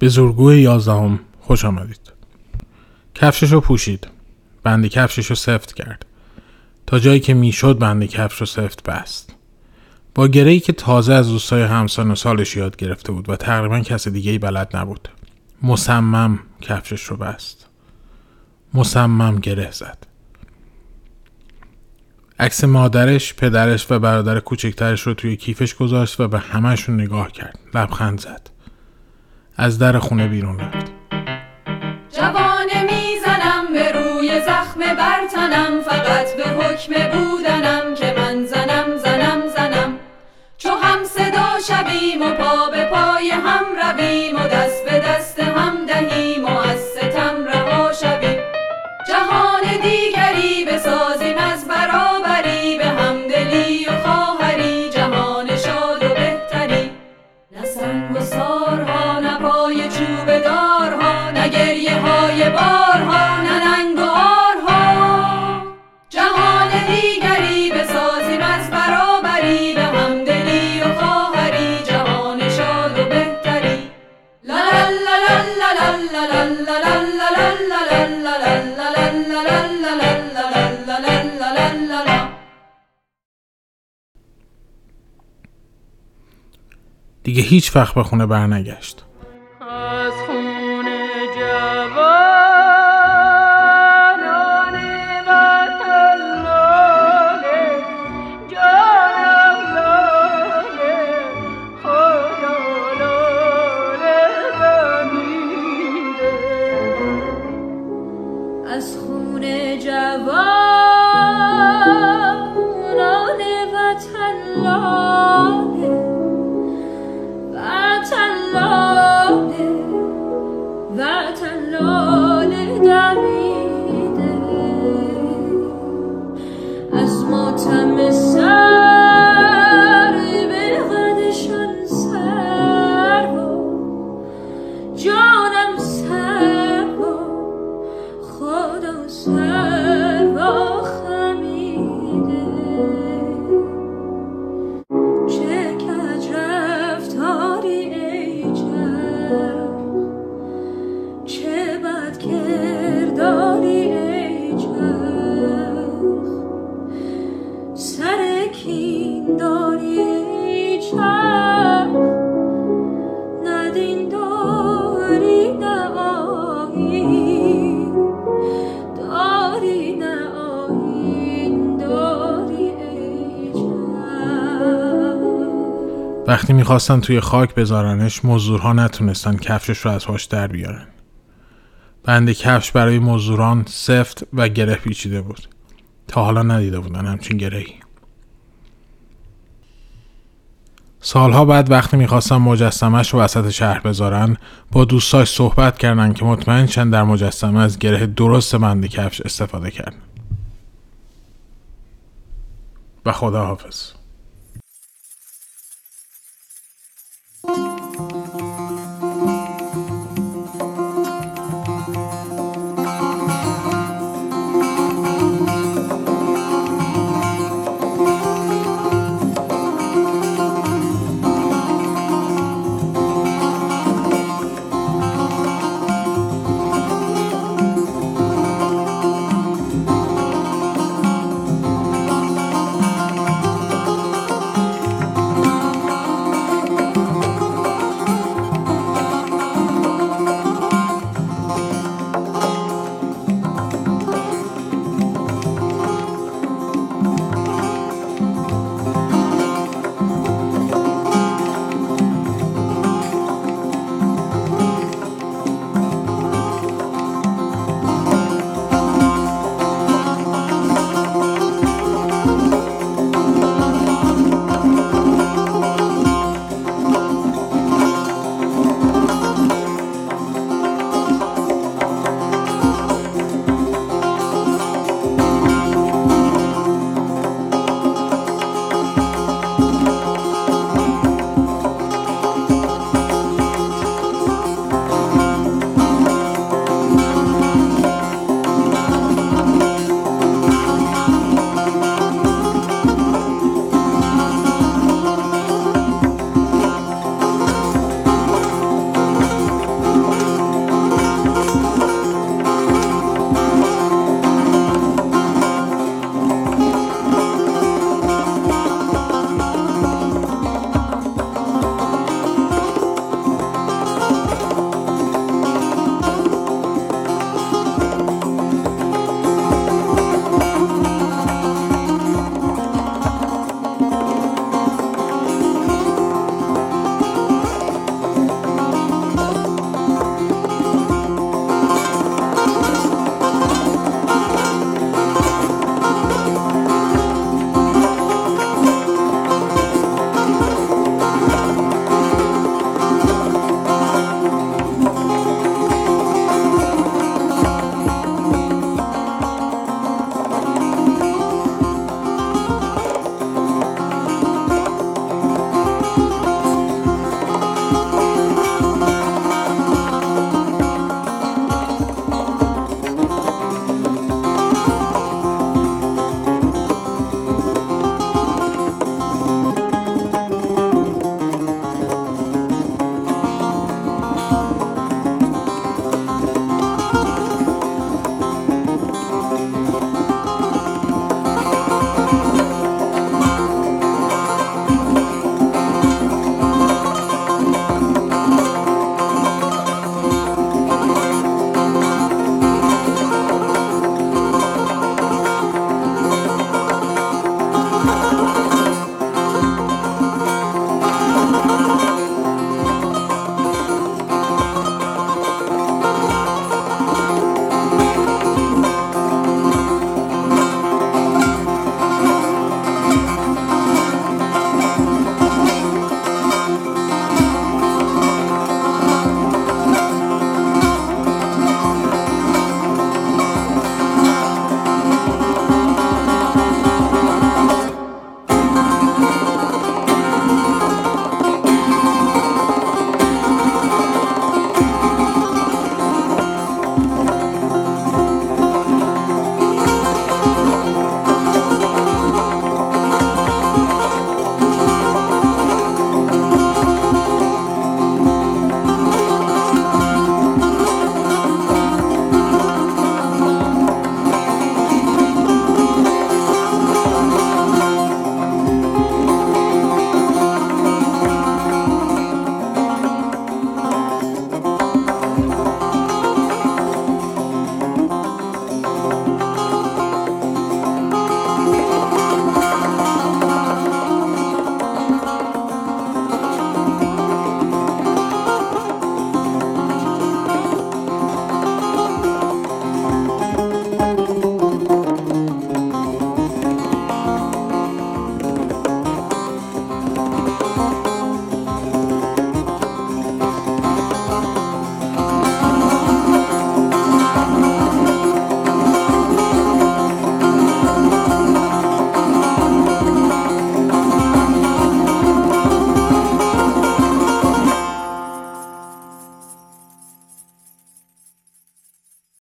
به زورگوی یازدهم خوش آمدید. کفشش رو پوشید. بند کفشش رو سفت کرد. تا جایی که می‌شد بند کفش رو سفت بست. با گرهی که تازه از دوستای همسان و سالش یاد گرفته بود و تقریبا کس دیگه ای بلد نبود مصمم کفشش رو بست. مصمم گره زد. عکس مادرش، پدرش و برادر کوچکترش رو توی کیفش گذاشت و به همهشون نگاه کرد. لبخند زد. از در خونه بیرون رفت. جوانه می‌زنم به روی زخم برتنم فقط به حکم بودنم که من زنم زنم زنم چو هم صدا شویم و پا به پای هم رویم و دست به دست هم دهیم دیگه هیچ وقت به خونه برنگشت. A small time is وقتی می‌خواستن توی خاک بذارنش مزدورها نتونستن کفشش رو از پاش در بیارن. بند کفش برای مزدوران سفت و گره پیچیده بود. تا حالا ندیده بودن همچین گرهی. سالها بعد وقتی می‌خواستن مجسمش رو وسط شهر بذارن با دوستاش صحبت کردن که مطمئن شن در مجسمه از گره درست بند کفش استفاده کردن و خدا حافظ